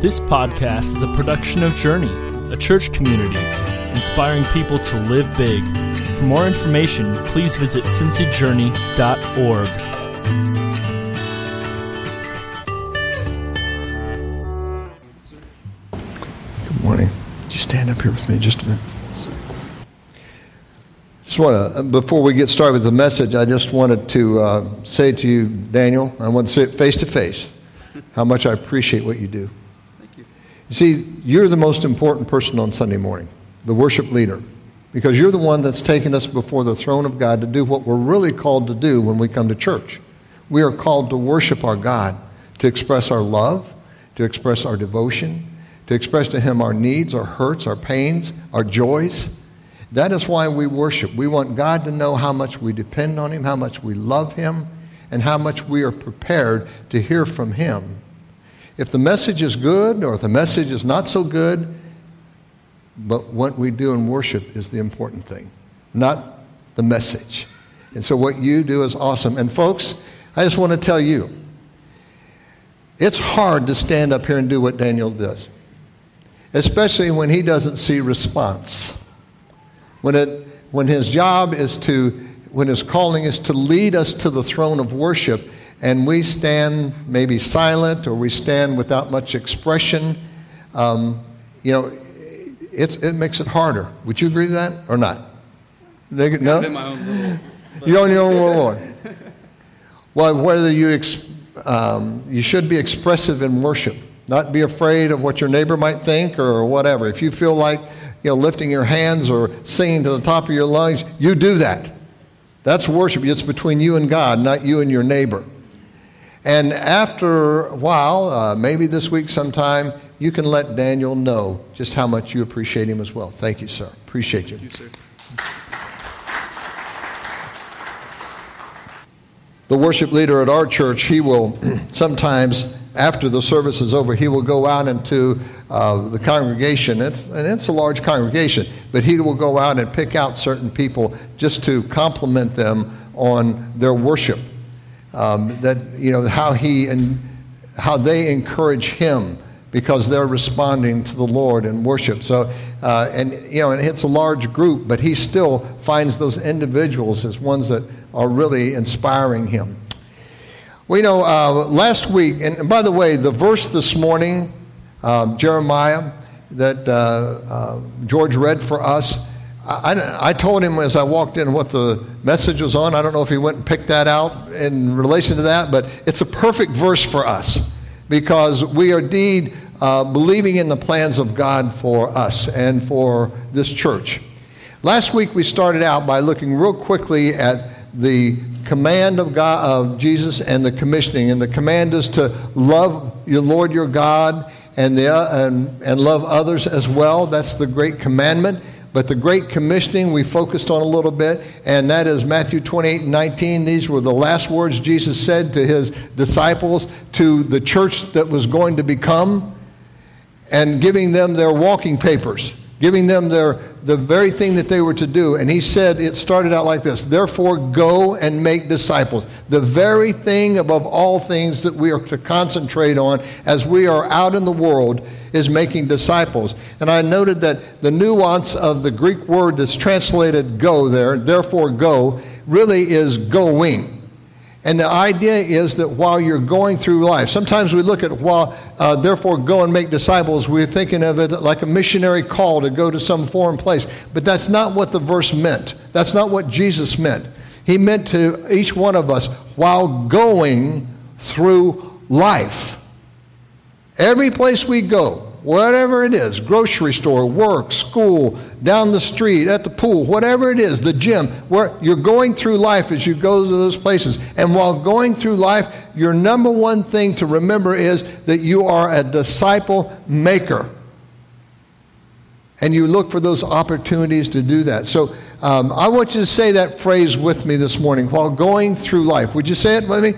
This podcast is a production of Journey, a church community inspiring people to live big. For more information, please visit cincyjourney.org. Good morning. Would you stand up here with me just a minute? Just want to, before we get started with the message, I just wanted to uh, say to you, Daniel, I want to say it face to face, how much I appreciate what you do. You. See, you're the most important person on Sunday morning, the worship leader, because you're the one that's taken us before the throne of God to do what we're really called to do when we come to church. We are called to worship our God, to express our love, to express our devotion, to express to Him our needs, our hurts, our pains, our joys. That is why we worship. We want God to know how much we depend on Him, how much we love Him, and how much we are prepared to hear from Him. If the message is good or if the message is not so good, but what we do in worship is the important thing, not the message. And so what you do is awesome. And folks, I just want to tell you, it's hard to stand up here and do what Daniel does, especially when he doesn't see response. When, it, when his job is to, when his calling is to lead us to the throne of worship, and we stand maybe silent or we stand without much expression, um, you know, it's, it makes it harder. Would you agree with that or not? They, no? I'm in my own little. You're on your own little one. Well, whether you, ex, um, you should be expressive in worship, not be afraid of what your neighbor might think or whatever. If you feel like you know, lifting your hands or singing to the top of your lungs, you do that. That's worship. It's between you and God, not you and your neighbor. And after a while, uh, maybe this week sometime, you can let Daniel know just how much you appreciate him as well. Thank you, sir. Appreciate you. You, sir. the worship leader at our church, he will sometimes, after the service is over, he will go out into uh, the congregation. It's, and it's a large congregation, but he will go out and pick out certain people just to compliment them on their worship. Um, that, you know, how he and how they encourage him because they're responding to the Lord in worship. So, uh, and you know, and it's a large group, but he still finds those individuals as ones that are really inspiring him. You know, uh, last week, and by the way, the verse this morning, um, Jeremiah, that uh, uh, George read for us, I, I, told him as I walked in what the message was on. I don't know if he went and picked that out in relation to that, but it's a perfect verse for us because we are indeed uh, believing in the plans of God for us and for this church. Last week we started out by looking real quickly at the command of God of Jesus and the commissioning, and the command is to love your Lord your God and, the, uh, and, and love others as well. That's the great commandment. But the Great Commissioning we focused on a little bit, and that is Matthew 28 and 19. These were the last words Jesus said to his disciples, to the church that was going to become, and giving them their walking papers, giving them their, the very thing that they were to do. And he said, it started out like this Therefore, go and make disciples. The very thing above all things that we are to concentrate on as we are out in the world is making disciples. And I noted that the nuance of the Greek word that's translated go there, therefore go, really is going. And the idea is that while you're going through life, sometimes we look at while, uh, therefore, go and make disciples, we're thinking of it like a missionary call to go to some foreign place. But that's not what the verse meant. That's not what Jesus meant. He meant to each one of us while going through life. Every place we go, whatever it is grocery store, work, school, down the street, at the pool, whatever it is, the gym where you're going through life as you go to those places. And while going through life, your number one thing to remember is that you are a disciple maker. And you look for those opportunities to do that. So um, I want you to say that phrase with me this morning while going through life. Would you say it with me?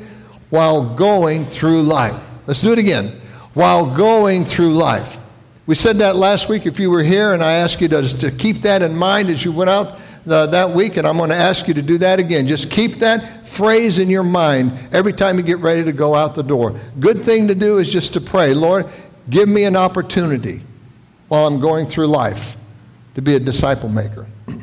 While going through life. Let's do it again while going through life. We said that last week if you were here, and I ask you to, to keep that in mind as you went out the, that week, and I'm going to ask you to do that again. Just keep that phrase in your mind every time you get ready to go out the door. Good thing to do is just to pray, Lord, give me an opportunity while I'm going through life to be a disciple maker.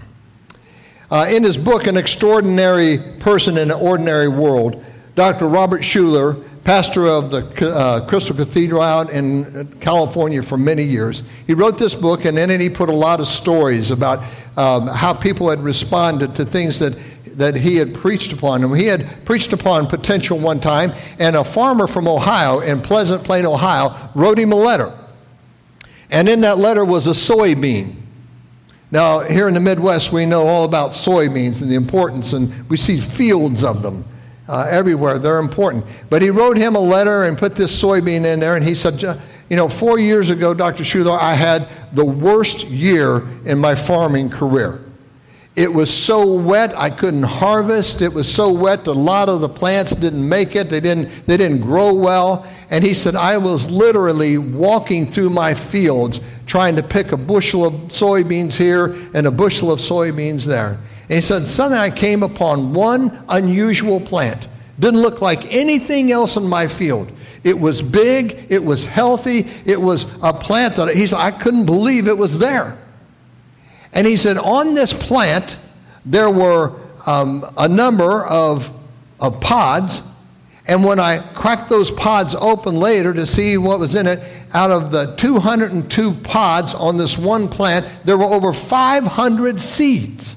Uh, in his book, An Extraordinary Person in an Ordinary World, Dr. Robert Schuller, pastor of the uh, Crystal Cathedral out in California for many years, he wrote this book and in it he put a lot of stories about um, how people had responded to things that that he had preached upon. And he had preached upon potential one time, and a farmer from Ohio, in Pleasant Plain, Ohio, wrote him a letter. And in that letter was a soybean. Now, here in the Midwest, we know all about soybeans and the importance, and we see fields of them uh, everywhere. They're important. But he wrote him a letter and put this soybean in there, and he said, You know, four years ago, Dr. Schuller, I had the worst year in my farming career. It was so wet I couldn't harvest. It was so wet a lot of the plants didn't make it. They didn't, they didn't grow well. And he said, I was literally walking through my fields trying to pick a bushel of soybeans here and a bushel of soybeans there. And he said, Suddenly I came upon one unusual plant. Didn't look like anything else in my field. It was big, it was healthy, it was a plant that he said, I couldn't believe it was there. And he said, on this plant, there were um, a number of, of pods. And when I cracked those pods open later to see what was in it, out of the 202 pods on this one plant, there were over 500 seeds.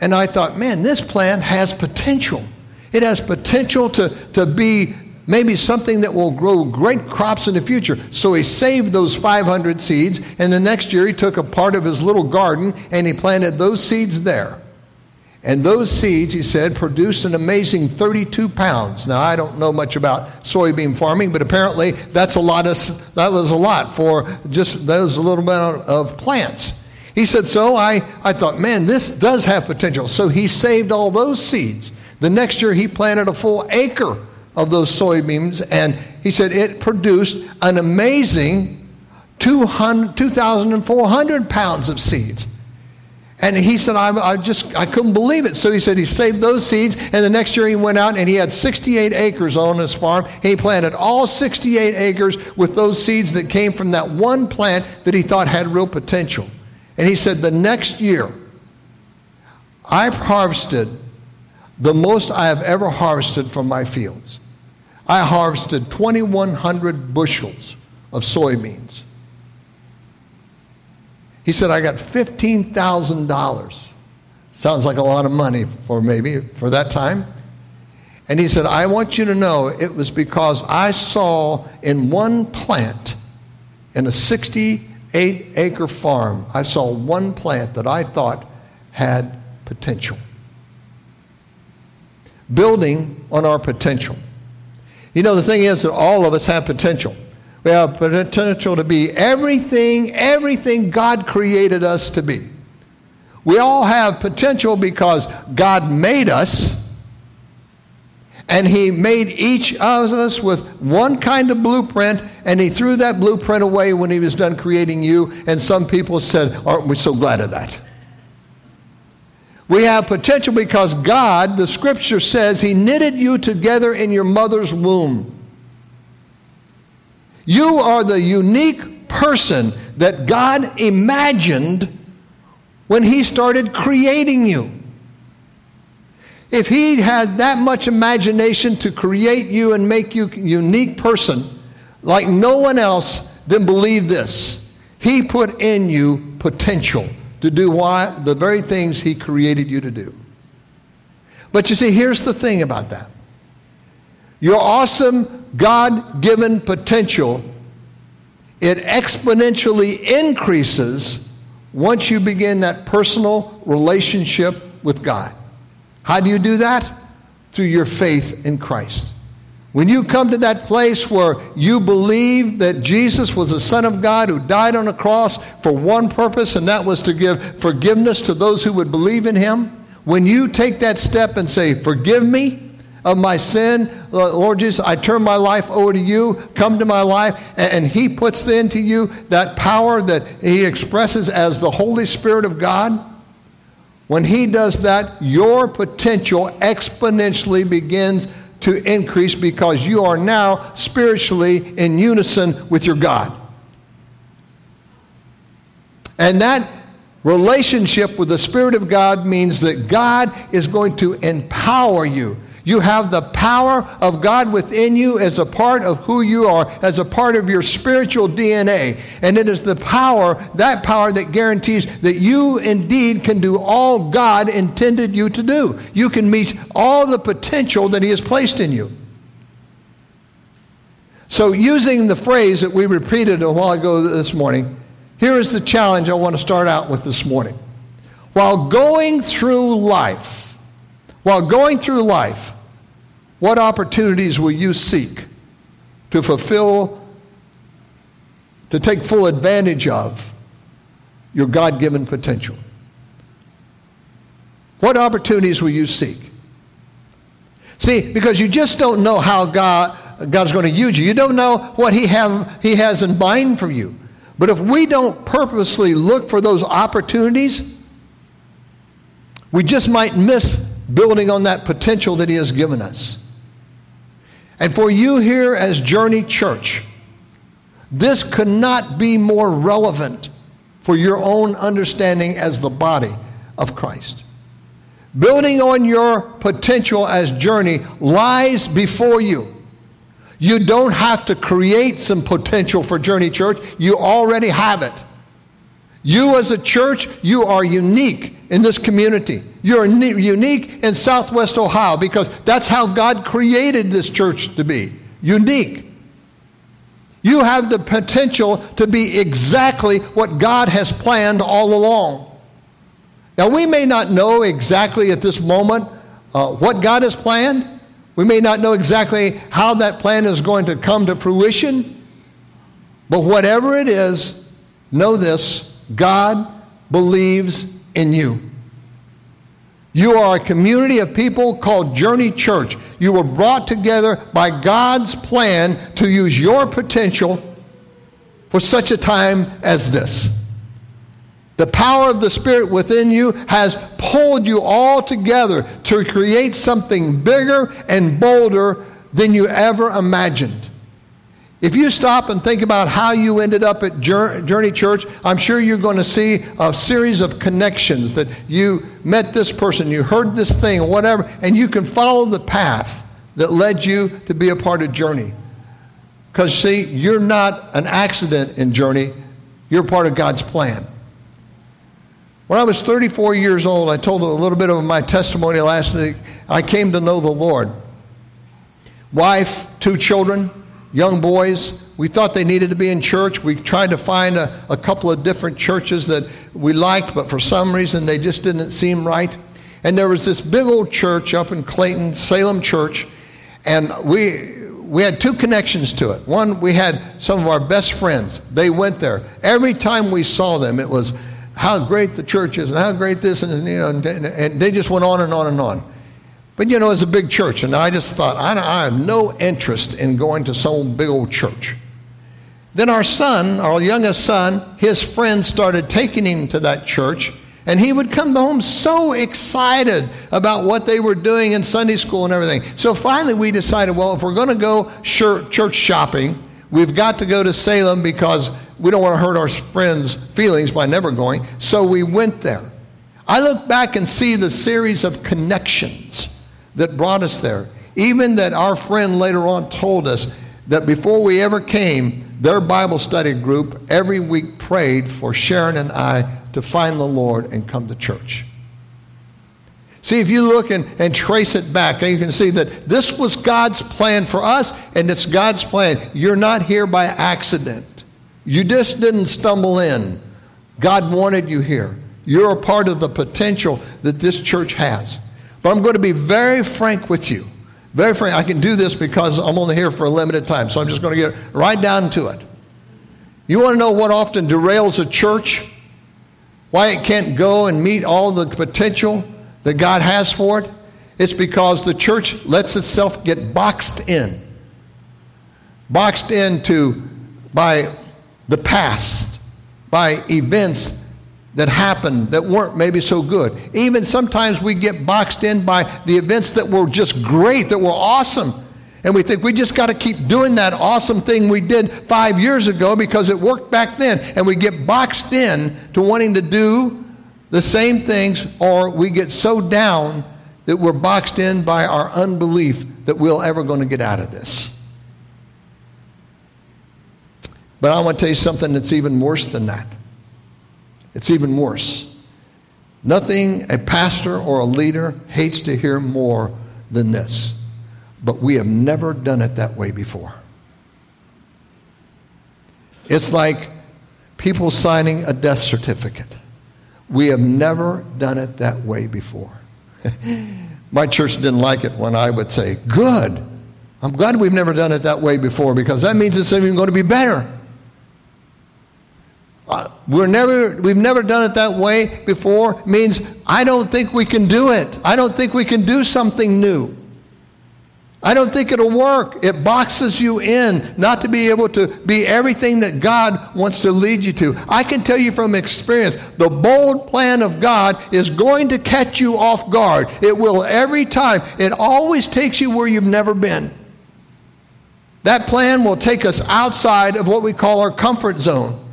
And I thought, man, this plant has potential. It has potential to, to be maybe something that will grow great crops in the future. So he saved those 500 seeds, and the next year he took a part of his little garden and he planted those seeds there. And those seeds, he said, produced an amazing 32 pounds. Now, I don't know much about soybean farming, but apparently that's a lot of, that was a lot for just those little bit of plants. He said, so I, I thought, man, this does have potential. So he saved all those seeds. The next year he planted a full acre of those soybeans, and he said it produced an amazing 2,400 pounds of seeds. And he said, I, I, just, I couldn't believe it. So he said he saved those seeds, and the next year he went out and he had 68 acres on his farm. He planted all 68 acres with those seeds that came from that one plant that he thought had real potential. And he said, the next year, I harvested the most I have ever harvested from my fields. I harvested 2,100 bushels of soybeans. He said, I got $15,000. Sounds like a lot of money for maybe for that time. And he said, I want you to know it was because I saw in one plant in a 68 acre farm, I saw one plant that I thought had potential. Building on our potential. You know, the thing is that all of us have potential. We have potential to be everything, everything God created us to be. We all have potential because God made us, and He made each of us with one kind of blueprint, and He threw that blueprint away when He was done creating you. And some people said, Aren't we so glad of that? We have potential because God, the scripture says, He knitted you together in your mother's womb. You are the unique person that God imagined when He started creating you. If He had that much imagination to create you and make you a unique person, like no one else, then believe this. He put in you potential to do why, the very things He created you to do. But you see, here's the thing about that your awesome God given potential, it exponentially increases once you begin that personal relationship with God. How do you do that? Through your faith in Christ. When you come to that place where you believe that Jesus was the Son of God who died on a cross for one purpose, and that was to give forgiveness to those who would believe in him, when you take that step and say, Forgive me of my sin, uh, Lord Jesus, I turn my life over to you, come to my life, and he puts into you that power that he expresses as the Holy Spirit of God. When he does that, your potential exponentially begins to increase because you are now spiritually in unison with your God. And that relationship with the Spirit of God means that God is going to empower you. You have the power of God within you as a part of who you are, as a part of your spiritual DNA. And it is the power, that power, that guarantees that you indeed can do all God intended you to do. You can meet all the potential that He has placed in you. So, using the phrase that we repeated a while ago this morning, here is the challenge I want to start out with this morning. While going through life, while going through life, what opportunities will you seek to fulfill, to take full advantage of your God given potential? What opportunities will you seek? See, because you just don't know how God, God's going to use you. You don't know what he, have, he has in mind for you. But if we don't purposely look for those opportunities, we just might miss building on that potential that He has given us. And for you here as Journey Church, this could not be more relevant for your own understanding as the body of Christ. Building on your potential as Journey lies before you. You don't have to create some potential for Journey Church. You already have it. You, as a church, you are unique in this community. You're unique in Southwest Ohio because that's how God created this church to be unique. You have the potential to be exactly what God has planned all along. Now, we may not know exactly at this moment uh, what God has planned. We may not know exactly how that plan is going to come to fruition, but whatever it is, know this God believes in you. You are a community of people called Journey Church. You were brought together by God's plan to use your potential for such a time as this. The power of the Spirit within you has pulled you all together to create something bigger and bolder than you ever imagined. If you stop and think about how you ended up at Journey Church, I'm sure you're going to see a series of connections that you met this person, you heard this thing, or whatever, and you can follow the path that led you to be a part of Journey. Because, see, you're not an accident in Journey, you're part of God's plan. When I was 34 years old, I told a little bit of my testimony last week. I came to know the Lord. Wife, two children, young boys. We thought they needed to be in church. We tried to find a, a couple of different churches that we liked, but for some reason they just didn't seem right. And there was this big old church up in Clayton, Salem Church, and we we had two connections to it. One, we had some of our best friends. They went there. Every time we saw them, it was how great the church is and how great this and you know and, and they just went on and on and on but you know it's a big church and i just thought I, I have no interest in going to some big old church then our son our youngest son his friends started taking him to that church and he would come home so excited about what they were doing in sunday school and everything so finally we decided well if we're going to go church shopping we've got to go to salem because we don't want to hurt our friends' feelings by never going. So we went there. I look back and see the series of connections that brought us there. Even that our friend later on told us that before we ever came, their Bible study group every week prayed for Sharon and I to find the Lord and come to church. See, if you look and, and trace it back, and you can see that this was God's plan for us, and it's God's plan. You're not here by accident. You just didn't stumble in. God wanted you here. You're a part of the potential that this church has. But I'm going to be very frank with you. Very frank. I can do this because I'm only here for a limited time, so I'm just going to get right down to it. You want to know what often derails a church? Why it can't go and meet all the potential that God has for it? It's because the church lets itself get boxed in. Boxed into by the past by events that happened that weren't maybe so good. Even sometimes we get boxed in by the events that were just great, that were awesome. And we think we just got to keep doing that awesome thing we did five years ago because it worked back then. And we get boxed in to wanting to do the same things, or we get so down that we're boxed in by our unbelief that we're ever going to get out of this. But I want to tell you something that's even worse than that. It's even worse. Nothing a pastor or a leader hates to hear more than this. But we have never done it that way before. It's like people signing a death certificate. We have never done it that way before. My church didn't like it when I would say, Good. I'm glad we've never done it that way before because that means it's even going to be better. We're never, we've never done it that way before means I don't think we can do it. I don't think we can do something new. I don't think it'll work. It boxes you in not to be able to be everything that God wants to lead you to. I can tell you from experience, the bold plan of God is going to catch you off guard. It will every time. It always takes you where you've never been. That plan will take us outside of what we call our comfort zone.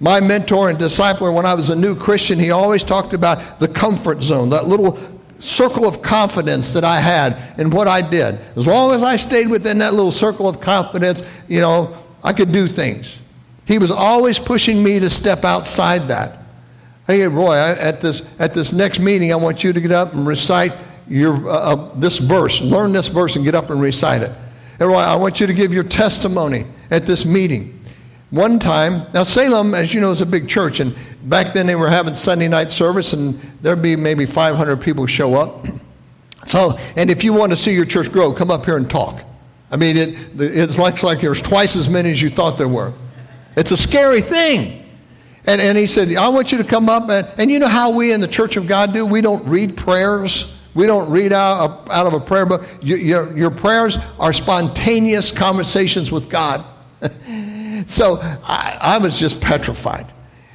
My mentor and discipler, when I was a new Christian, he always talked about the comfort zone, that little circle of confidence that I had in what I did. As long as I stayed within that little circle of confidence, you know, I could do things. He was always pushing me to step outside that. Hey, Roy, at this, at this next meeting, I want you to get up and recite your, uh, uh, this verse. Learn this verse and get up and recite it. Hey, Roy, I want you to give your testimony at this meeting. One time, now Salem, as you know, is a big church, and back then they were having Sunday night service, and there'd be maybe 500 people show up. So, and if you want to see your church grow, come up here and talk. I mean, it, it's like, like there's twice as many as you thought there were. It's a scary thing. And, and he said, I want you to come up, and, and you know how we in the Church of God do? We don't read prayers. We don't read out, out of a prayer book. Your, your, your prayers are spontaneous conversations with God. So I, I was just petrified.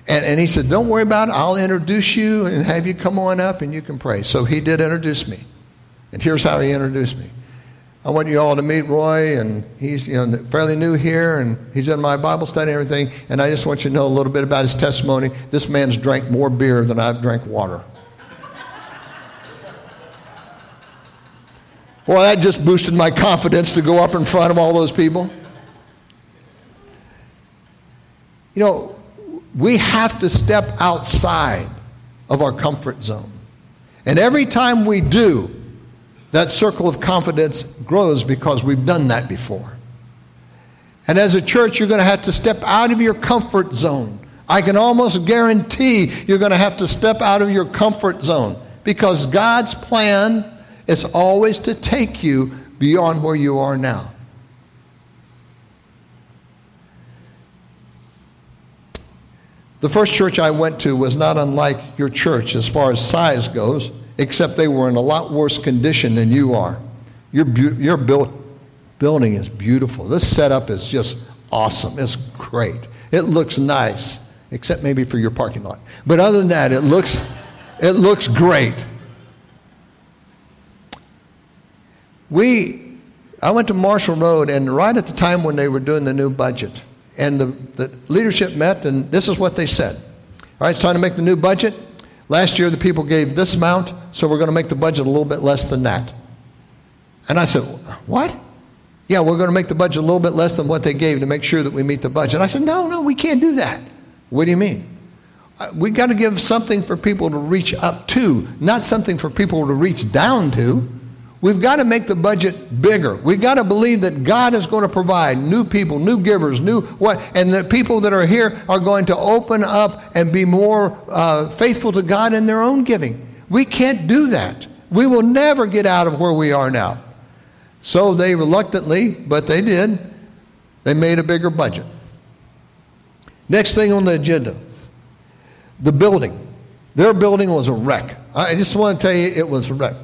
And, and, he said, Don't worry about it. I'll introduce you and have you come on up and you can pray. So he did introduce me. And here's how he introduced me. I want you all to meet Roy, and he's you know, fairly new here, and he's in my Bible study and everything. And I just want you to know a little bit about his testimony. This man's drank more beer than I've drank water. well, that just boosted my confidence to go up in front of all those people. You know, we have to step outside of our comfort zone. And every time we do, that circle of confidence grows because we've done that before. And as a church, you're going to have to step out of your comfort zone. I can almost guarantee you're going to have to step out of your comfort zone because God's plan is always to take you beyond where you are now. The first church I went to was not unlike your church as far as size goes, except they were in a lot worse condition than you are. Your, your build, building is beautiful. This setup is just awesome. It's great. It looks nice, except maybe for your parking lot. But other than that, it looks, it looks great. We, I went to Marshall Road, and right at the time when they were doing the new budget, and the, the leadership met, and this is what they said. All right, it's time to make the new budget. Last year, the people gave this amount, so we're going to make the budget a little bit less than that. And I said, What? Yeah, we're going to make the budget a little bit less than what they gave to make sure that we meet the budget. I said, No, no, we can't do that. What do you mean? Uh, we got to give something for people to reach up to, not something for people to reach down to. We've got to make the budget bigger. We've got to believe that God is going to provide new people, new givers, new what, and that people that are here are going to open up and be more uh, faithful to God in their own giving. We can't do that. We will never get out of where we are now. So they reluctantly, but they did, they made a bigger budget. Next thing on the agenda the building. Their building was a wreck. I just want to tell you, it was a wreck.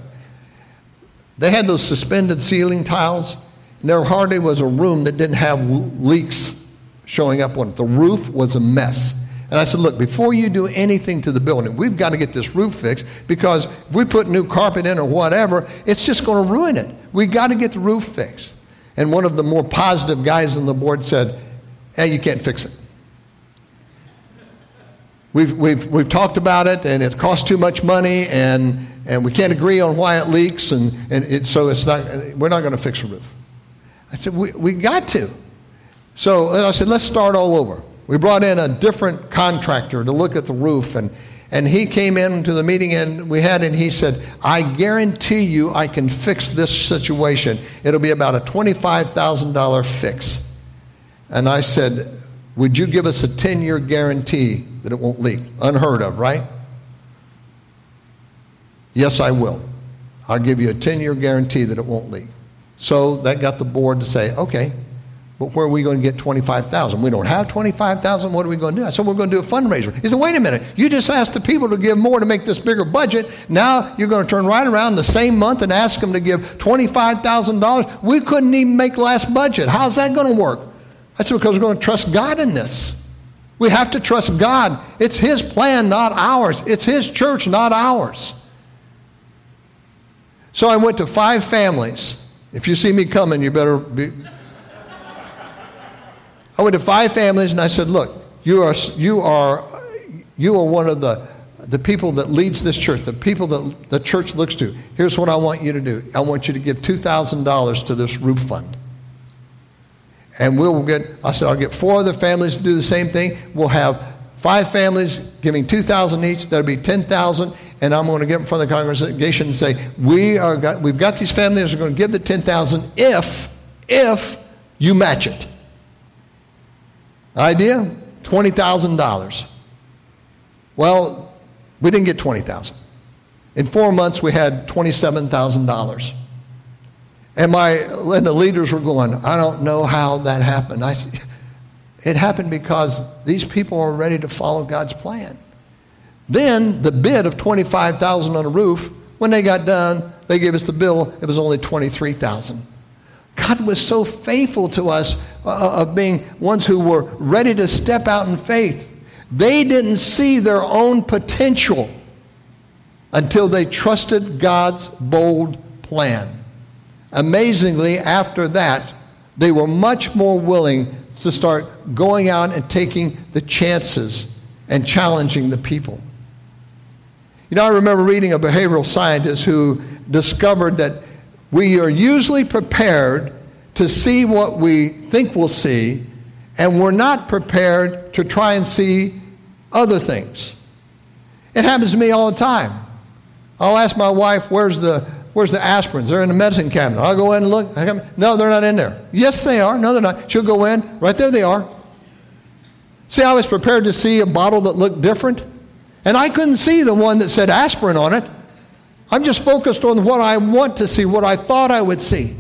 They had those suspended ceiling tiles, and there hardly was a room that didn't have leaks showing up on it. The roof was a mess. And I said, look, before you do anything to the building, we've got to get this roof fixed because if we put new carpet in or whatever, it's just going to ruin it. We've got to get the roof fixed. And one of the more positive guys on the board said, hey, you can't fix it. We've, we've, we've talked about it, and it costs too much money, and, and we can't agree on why it leaks, and, and it, so it's not, we're not going to fix the roof. I said, we, we got to. So I said, let's start all over. We brought in a different contractor to look at the roof, and, and he came into the meeting and we had, and he said, I guarantee you I can fix this situation. It'll be about a $25,000 fix. And I said, Would you give us a 10 year guarantee that it won't leak? Unheard of, right? Yes, I will. I'll give you a 10 year guarantee that it won't leak. So that got the board to say, okay, but where are we going to get 25,000? We don't have 25,000. What are we going to do? I said, we're going to do a fundraiser. He said, wait a minute. You just asked the people to give more to make this bigger budget. Now you're going to turn right around the same month and ask them to give $25,000. We couldn't even make last budget. How's that going to work? I said, because we're going to trust God in this. We have to trust God. It's His plan, not ours. It's His church, not ours. So I went to five families. If you see me coming, you better be, I went to five families and I said, look, you are, you are, you are one of the, the people that leads this church, the people that the church looks to. Here's what I want you to do. I want you to give $2,000 to this roof fund. And we'll get, I said, I'll get four other families to do the same thing. We'll have five families giving 2000 each. That'll be 10000 And I'm going to get in front of the congregation and say, we are got, we've got these families are going to give the 10000 if, if you match it. Idea? $20,000. Well, we didn't get 20,000. In 4 months we had $27,000. And my and the leaders were going, I don't know how that happened. I it happened because these people are ready to follow God's plan. Then the bid of 25,000 on a roof, when they got done, they gave us the bill, it was only 23,000. God was so faithful to us uh, uh, of being ones who were ready to step out in faith. They didn't see their own potential until they trusted God's bold plan. Amazingly, after that, they were much more willing to start going out and taking the chances and challenging the people. You know, I remember reading a behavioral scientist who discovered that we are usually prepared to see what we think we'll see, and we're not prepared to try and see other things. It happens to me all the time. I'll ask my wife, where's the, where's the aspirins? They're in the medicine cabinet. I'll go in and look. No, they're not in there. Yes, they are. No, they're not. She'll go in. Right there they are. See, I was prepared to see a bottle that looked different, and I couldn't see the one that said aspirin on it. I'm just focused on what I want to see, what I thought I would see.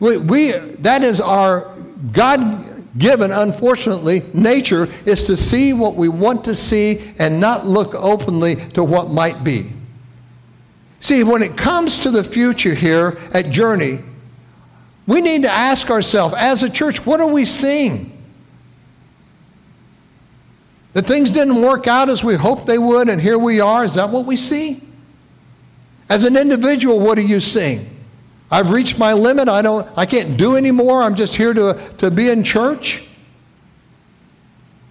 We, we that is our God given, unfortunately, nature is to see what we want to see and not look openly to what might be. See, when it comes to the future here at Journey, we need to ask ourselves as a church, what are we seeing? That things didn't work out as we hoped they would, and here we are. Is that what we see? As an individual, what are you seeing? I've reached my limit. I don't I can't do anymore. I'm just here to, to be in church.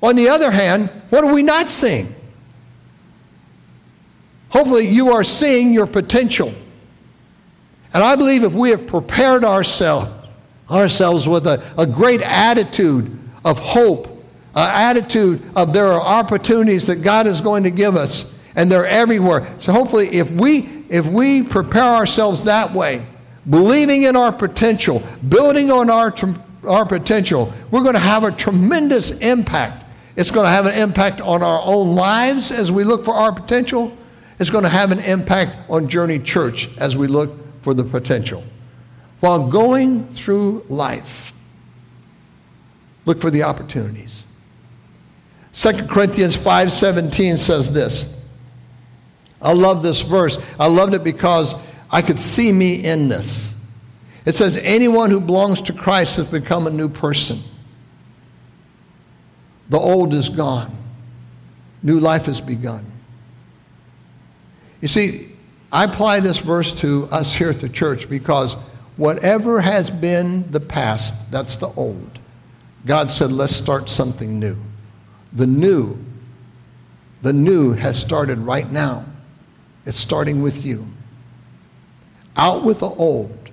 On the other hand, what are we not seeing? Hopefully you are seeing your potential. And I believe if we have prepared ourselves ourselves with a, a great attitude of hope, an attitude of there are opportunities that God is going to give us, and they're everywhere. So hopefully if we if we prepare ourselves that way, believing in our potential, building on our, our potential, we're going to have a tremendous impact. It's going to have an impact on our own lives as we look for our potential. It's going to have an impact on Journey Church as we look for the potential. While going through life, look for the opportunities. 2 Corinthians 5:17 says this. I love this verse. I loved it because I could see me in this. It says, Anyone who belongs to Christ has become a new person. The old is gone, New life has begun. You see, I apply this verse to us here at the church because whatever has been the past, that's the old. God said, let's start something new. The new, the new has started right now. It's starting with you. Out with the old.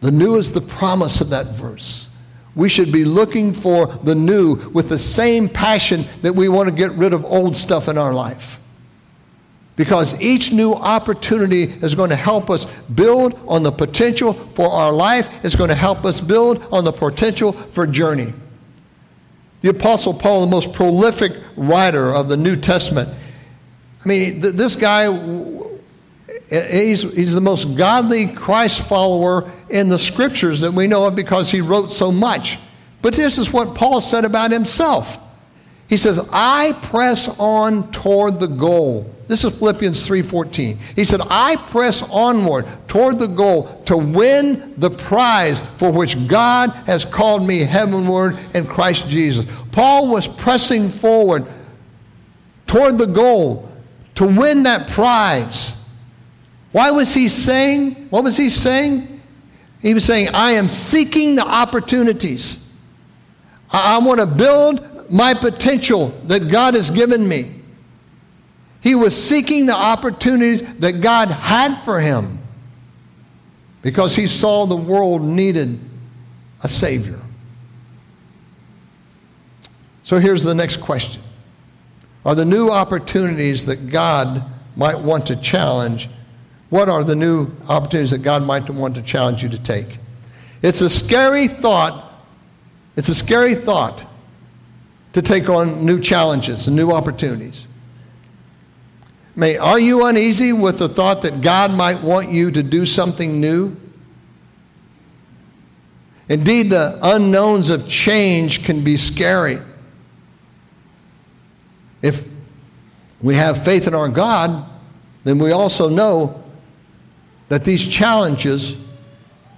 The new is the promise of that verse. We should be looking for the new with the same passion that we want to get rid of old stuff in our life. Because each new opportunity is going to help us build on the potential for our life, it's going to help us build on the potential for journey. The Apostle Paul, the most prolific writer of the New Testament, I mean, th- this guy, he's, he's the most godly Christ follower in the scriptures that we know of because he wrote so much. But this is what Paul said about himself. He says, I press on toward the goal. This is Philippians 3:14. He said, I press onward toward the goal to win the prize for which God has called me heavenward in Christ Jesus. Paul was pressing forward toward the goal to win that prize. Why was he saying? What was he saying? He was saying, I am seeking the opportunities. I, I want to build my potential that God has given me. He was seeking the opportunities that God had for him because he saw the world needed a Savior. So here's the next question Are the new opportunities that God might want to challenge what are the new opportunities that God might want to challenge you to take? It's a scary thought. It's a scary thought to take on new challenges and new opportunities. May, are you uneasy with the thought that God might want you to do something new? Indeed, the unknowns of change can be scary. If we have faith in our God, then we also know that these challenges,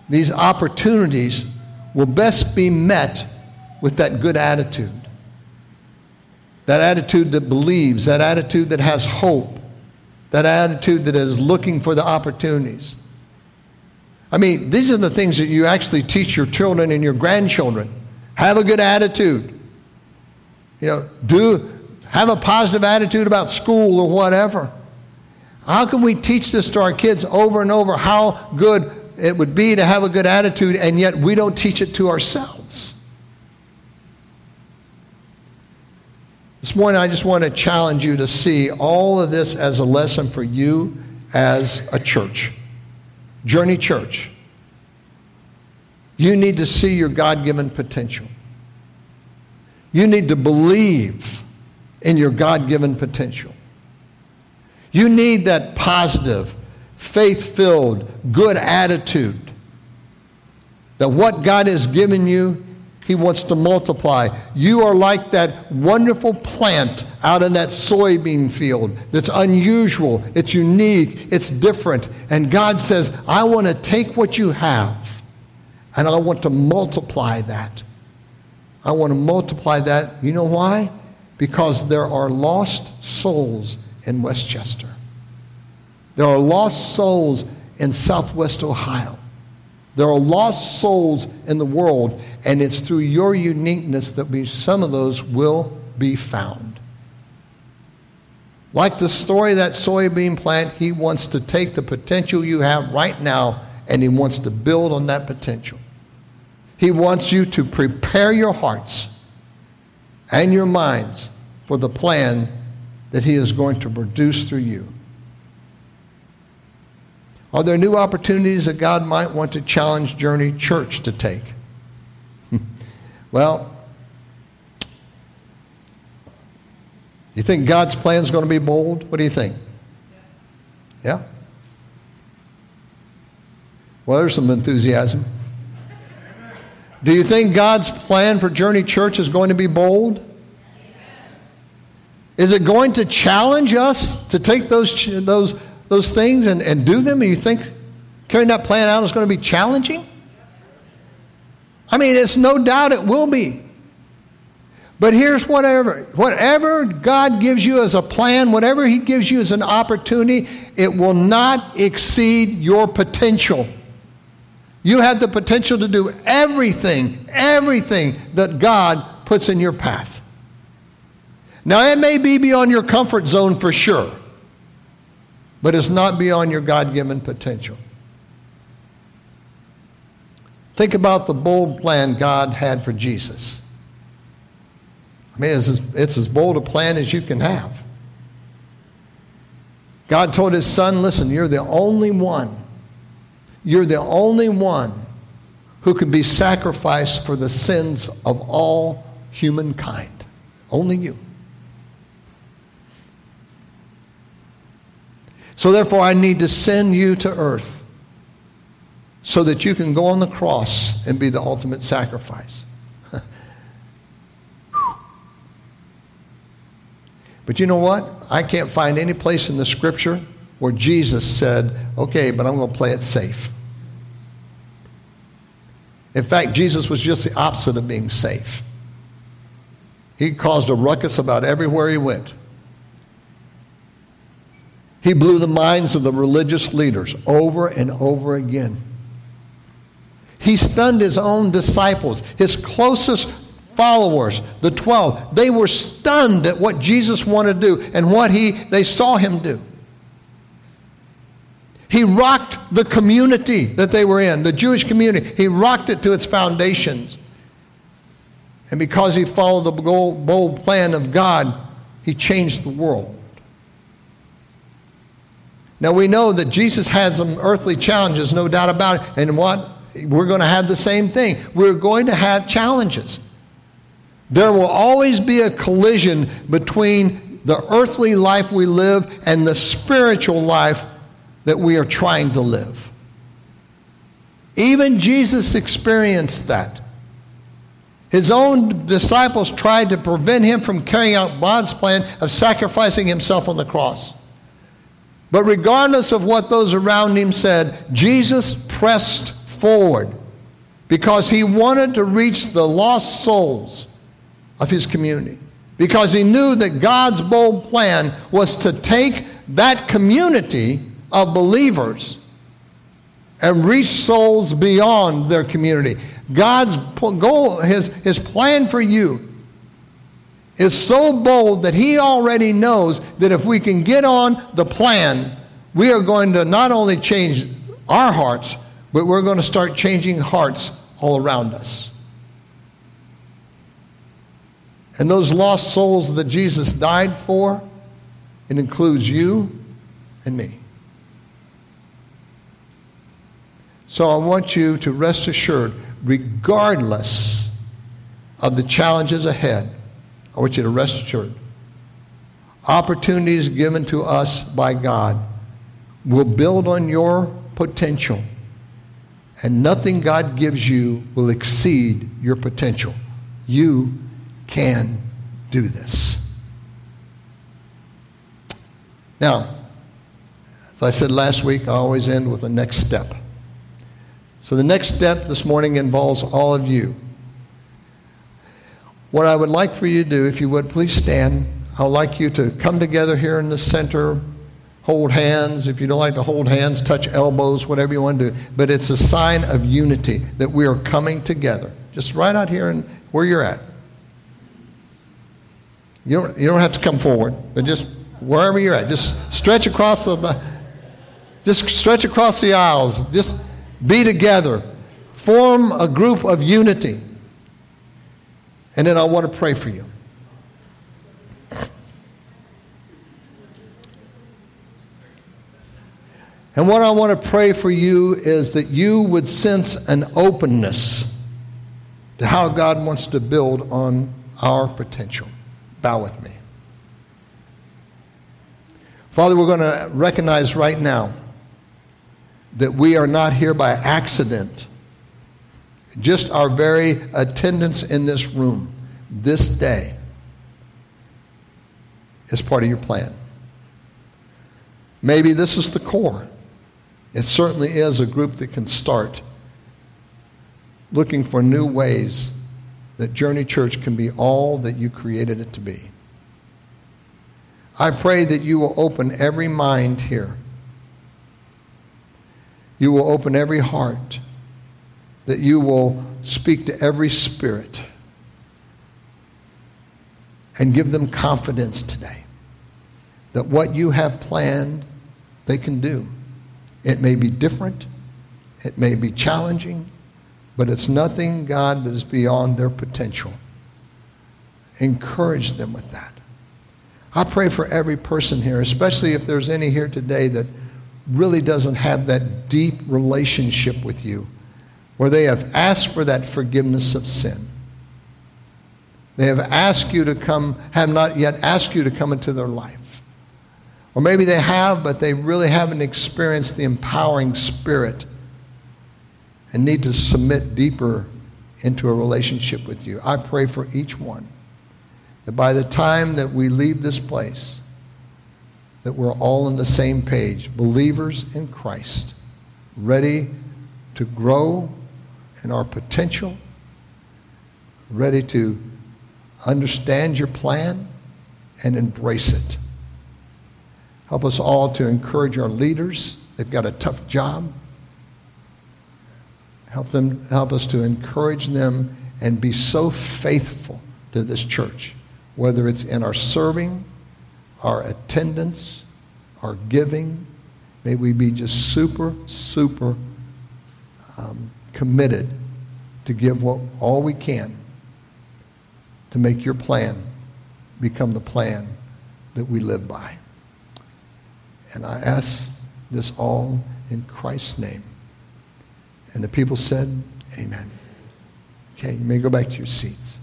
these opportunities, will best be met with that good attitude. That attitude that believes, that attitude that has hope, that attitude that is looking for the opportunities. I mean, these are the things that you actually teach your children and your grandchildren. Have a good attitude. You know, do have a positive attitude about school or whatever. How can we teach this to our kids over and over how good it would be to have a good attitude, and yet we don't teach it to ourselves? This morning, I just want to challenge you to see all of this as a lesson for you as a church. Journey Church. You need to see your God given potential. You need to believe in your God given potential. You need that positive, faith filled, good attitude. That what God has given you, He wants to multiply. You are like that wonderful plant out in that soybean field that's unusual, it's unique, it's different. And God says, I want to take what you have and I want to multiply that. I want to multiply that. You know why? Because there are lost souls in West Chester. There are lost souls in Southwest Ohio. There are lost souls in the world, and it's through your uniqueness that we, some of those will be found. Like the story of that soybean plant, he wants to take the potential you have right now and he wants to build on that potential. He wants you to prepare your hearts and your minds for the plan that He is going to produce through you? Are there new opportunities that God might want to challenge Journey Church to take? well, you think God's plan is going to be bold? What do you think? Yeah? Well, there's some enthusiasm. Do you think God's plan for Journey Church is going to be bold? Is it going to challenge us to take those, those, those things and, and do them? And you think carrying that plan out is going to be challenging? I mean, it's no doubt it will be. But here's whatever whatever God gives you as a plan, whatever He gives you as an opportunity, it will not exceed your potential. You have the potential to do everything, everything that God puts in your path. Now, it may be beyond your comfort zone for sure, but it's not beyond your God given potential. Think about the bold plan God had for Jesus. I mean, it's as, it's as bold a plan as you can have. God told his son, Listen, you're the only one you're the only one who can be sacrificed for the sins of all humankind. Only you. So, therefore, I need to send you to earth so that you can go on the cross and be the ultimate sacrifice. but you know what? I can't find any place in the scripture where Jesus said, okay, but I'm going to play it safe. In fact, Jesus was just the opposite of being safe. He caused a ruckus about everywhere he went. He blew the minds of the religious leaders over and over again. He stunned his own disciples, his closest followers, the 12. They were stunned at what Jesus wanted to do and what he, they saw him do. He rocked the community that they were in, the Jewish community. He rocked it to its foundations. And because he followed the bold plan of God, he changed the world. Now we know that Jesus had some earthly challenges, no doubt about it. And what? We're going to have the same thing. We're going to have challenges. There will always be a collision between the earthly life we live and the spiritual life that we are trying to live. Even Jesus experienced that. His own disciples tried to prevent him from carrying out God's plan of sacrificing himself on the cross. But regardless of what those around him said, Jesus pressed forward because he wanted to reach the lost souls of his community. Because he knew that God's bold plan was to take that community of believers and reach souls beyond their community. God's goal, his, his plan for you is so bold that he already knows that if we can get on the plan, we are going to not only change our hearts, but we're going to start changing hearts all around us. And those lost souls that Jesus died for, it includes you and me. So I want you to rest assured, regardless of the challenges ahead, I want you to rest assured. Opportunities given to us by God will build on your potential, and nothing God gives you will exceed your potential. You can do this. Now, as I said last week, I always end with the next step. So the next step this morning involves all of you. What I would like for you to do, if you would, please stand. I'd like you to come together here in the center, hold hands. If you don't like to hold hands, touch elbows, whatever you want to do. But it's a sign of unity that we are coming together. Just right out here and where you're at. You don't, you don't have to come forward, but just wherever you're at. Just stretch across the, just stretch across the aisles. Just be together, form a group of unity. And then I want to pray for you. And what I want to pray for you is that you would sense an openness to how God wants to build on our potential. Bow with me. Father, we're going to recognize right now that we are not here by accident. Just our very attendance in this room this day is part of your plan. Maybe this is the core. It certainly is a group that can start looking for new ways that Journey Church can be all that you created it to be. I pray that you will open every mind here. You will open every heart. That you will speak to every spirit and give them confidence today that what you have planned, they can do. It may be different, it may be challenging, but it's nothing, God, that is beyond their potential. Encourage them with that. I pray for every person here, especially if there's any here today that really doesn't have that deep relationship with you, where they have asked for that forgiveness of sin. They have asked you to come, have not yet asked you to come into their life. Or maybe they have, but they really haven't experienced the empowering spirit and need to submit deeper into a relationship with you. I pray for each one that by the time that we leave this place, that we're all on the same page, believers in Christ, ready to grow in our potential, ready to understand your plan and embrace it. Help us all to encourage our leaders. They've got a tough job. Help them help us to encourage them and be so faithful to this church, whether it's in our serving, our attendance, our giving. May we be just super, super um, committed to give what, all we can to make your plan become the plan that we live by. And I ask this all in Christ's name. And the people said, Amen. Okay, you may go back to your seats.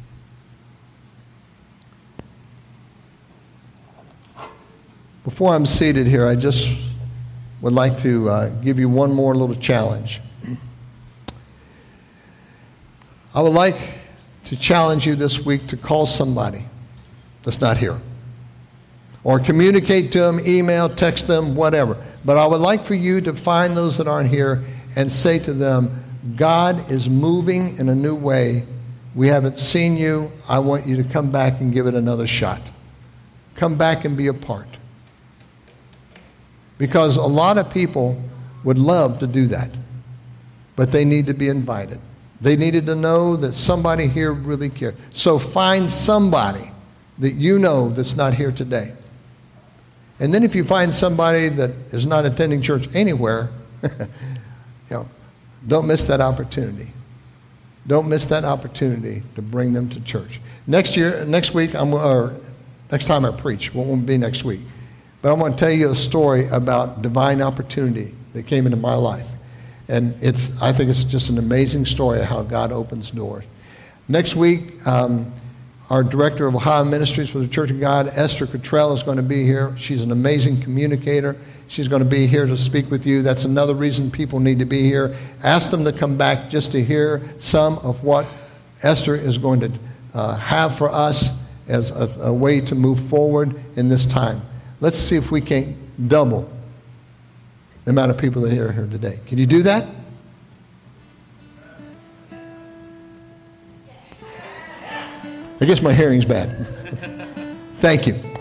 Before I'm seated here, I just would like to uh, give you one more little challenge. I would like to challenge you this week to call somebody that's not here. Or communicate to them, email, text them, whatever. But I would like for you to find those that aren't here and say to them, God is moving in a new way. We haven't seen you. I want you to come back and give it another shot. Come back and be a part. Because a lot of people would love to do that, but they need to be invited. They needed to know that somebody here really cared. So find somebody that you know that's not here today. And then if you find somebody that is not attending church anywhere, You know, don't miss that opportunity. Don't miss that opportunity to bring them to church. Next year, next week, I'm, or next time I preach, won't be next week. But I want to tell you a story about divine opportunity that came into my life. And it's, I think it's just an amazing story of how God opens doors. Next week, um, our director of Ohio Ministries for the Church of God, Esther Cottrell, is going to be here. She's an amazing communicator. She's going to be here to speak with you. That's another reason people need to be here. Ask them to come back just to hear some of what Esther is going to uh, have for us as a, a way to move forward in this time. Let's see if we can't double the amount of people that are here today. Can you do that? I guess my hearing's bad. Thank you.